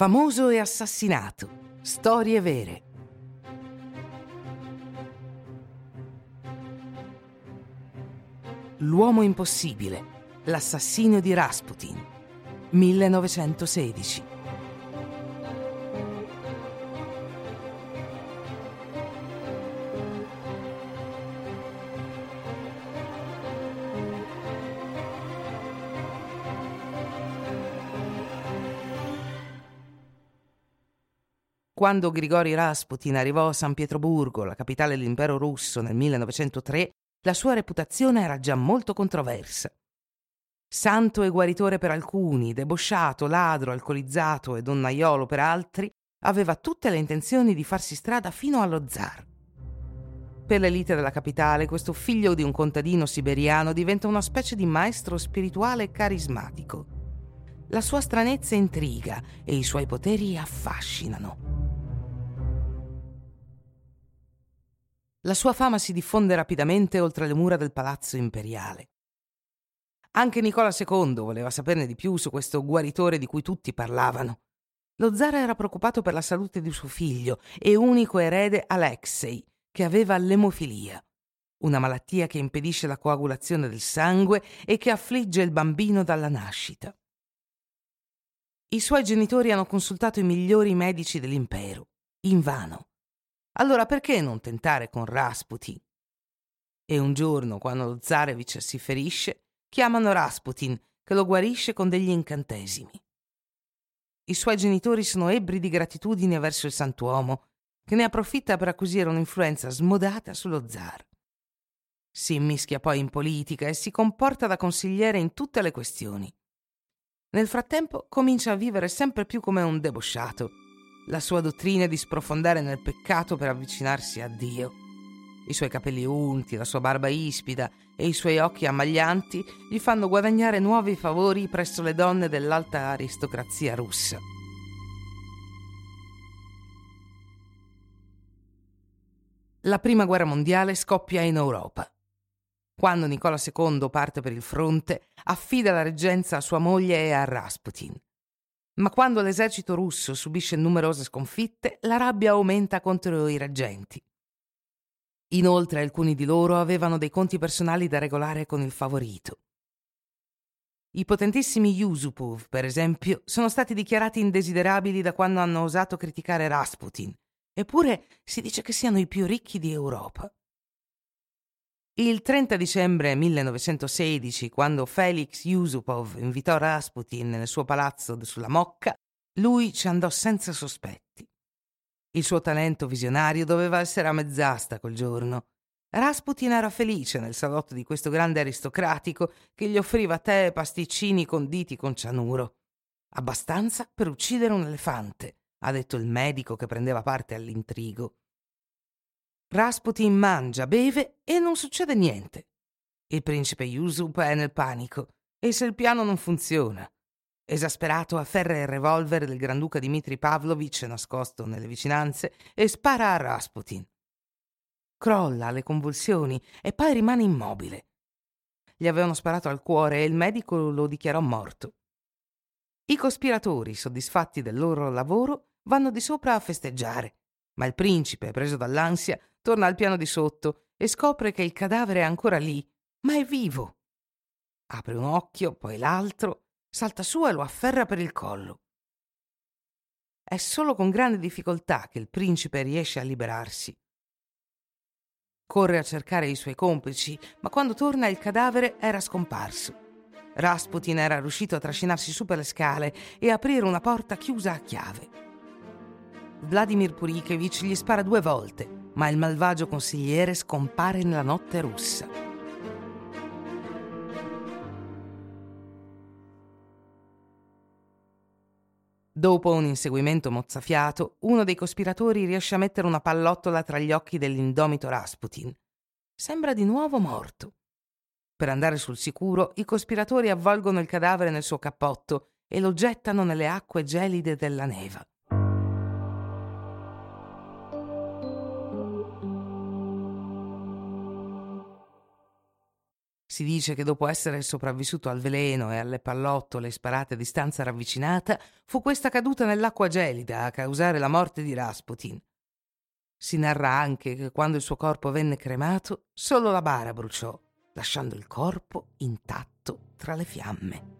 Famoso e assassinato. Storie vere. L'uomo impossibile. L'assassinio di Rasputin. 1916. Quando Grigori Rasputin arrivò a San Pietroburgo, la capitale dell'impero russo, nel 1903, la sua reputazione era già molto controversa. Santo e guaritore per alcuni, debosciato, ladro, alcolizzato e donnaiolo per altri, aveva tutte le intenzioni di farsi strada fino allo zar. Per l'elite della capitale, questo figlio di un contadino siberiano diventa una specie di maestro spirituale carismatico. La sua stranezza intriga e i suoi poteri affascinano. La sua fama si diffonde rapidamente oltre le mura del palazzo imperiale. Anche Nicola II voleva saperne di più su questo guaritore di cui tutti parlavano. Lo zar era preoccupato per la salute di suo figlio e unico erede Alexei, che aveva l'emofilia, una malattia che impedisce la coagulazione del sangue e che affligge il bambino dalla nascita. I suoi genitori hanno consultato i migliori medici dell'impero, invano. Allora perché non tentare con Rasputin? E un giorno, quando lo Zarevich si ferisce, chiamano Rasputin, che lo guarisce con degli incantesimi. I suoi genitori sono ebbri di gratitudine verso il santuomo, che ne approfitta per acquisire un'influenza smodata sullo zar. Si immischia poi in politica e si comporta da consigliere in tutte le questioni. Nel frattempo comincia a vivere sempre più come un debosciato la sua dottrina di sprofondare nel peccato per avvicinarsi a Dio. I suoi capelli unti, la sua barba ispida e i suoi occhi ammaglianti gli fanno guadagnare nuovi favori presso le donne dell'alta aristocrazia russa. La prima guerra mondiale scoppia in Europa. Quando Nicola II parte per il fronte, affida la reggenza a sua moglie e a Rasputin. Ma quando l'esercito russo subisce numerose sconfitte, la rabbia aumenta contro i reggenti. Inoltre alcuni di loro avevano dei conti personali da regolare con il favorito. I potentissimi Yusupov, per esempio, sono stati dichiarati indesiderabili da quando hanno osato criticare Rasputin, eppure si dice che siano i più ricchi di Europa. Il 30 dicembre 1916, quando Felix Yusupov invitò Rasputin nel suo palazzo sulla Mocca, lui ci andò senza sospetti. Il suo talento visionario doveva essere a mezz'asta quel giorno. Rasputin era felice nel salotto di questo grande aristocratico che gli offriva tè e pasticcini conditi con cianuro. Abbastanza per uccidere un elefante, ha detto il medico che prendeva parte all'intrigo. Rasputin mangia, beve e non succede niente. Il principe Yusuf è nel panico e se il piano non funziona. Esasperato afferra il revolver del Granduca Dmitri Pavlovich nascosto nelle vicinanze e spara a Rasputin. Crolla alle convulsioni e poi rimane immobile. Gli avevano sparato al cuore e il medico lo dichiarò morto. I cospiratori, soddisfatti del loro lavoro, vanno di sopra a festeggiare, ma il principe, preso dall'ansia, torna al piano di sotto e scopre che il cadavere è ancora lì, ma è vivo. Apre un occhio, poi l'altro, salta su e lo afferra per il collo. È solo con grande difficoltà che il principe riesce a liberarsi. Corre a cercare i suoi complici, ma quando torna il cadavere era scomparso. Rasputin era riuscito a trascinarsi su per le scale e aprire una porta chiusa a chiave. Vladimir Purikevich gli spara due volte, ma il malvagio consigliere scompare nella notte russa. Dopo un inseguimento mozzafiato, uno dei cospiratori riesce a mettere una pallottola tra gli occhi dell'indomito Rasputin. Sembra di nuovo morto. Per andare sul sicuro, i cospiratori avvolgono il cadavere nel suo cappotto e lo gettano nelle acque gelide della neva. Si dice che dopo essere sopravvissuto al veleno e alle pallottole sparate a distanza ravvicinata, fu questa caduta nell'acqua gelida a causare la morte di Rasputin. Si narra anche che quando il suo corpo venne cremato, solo la bara bruciò, lasciando il corpo intatto tra le fiamme.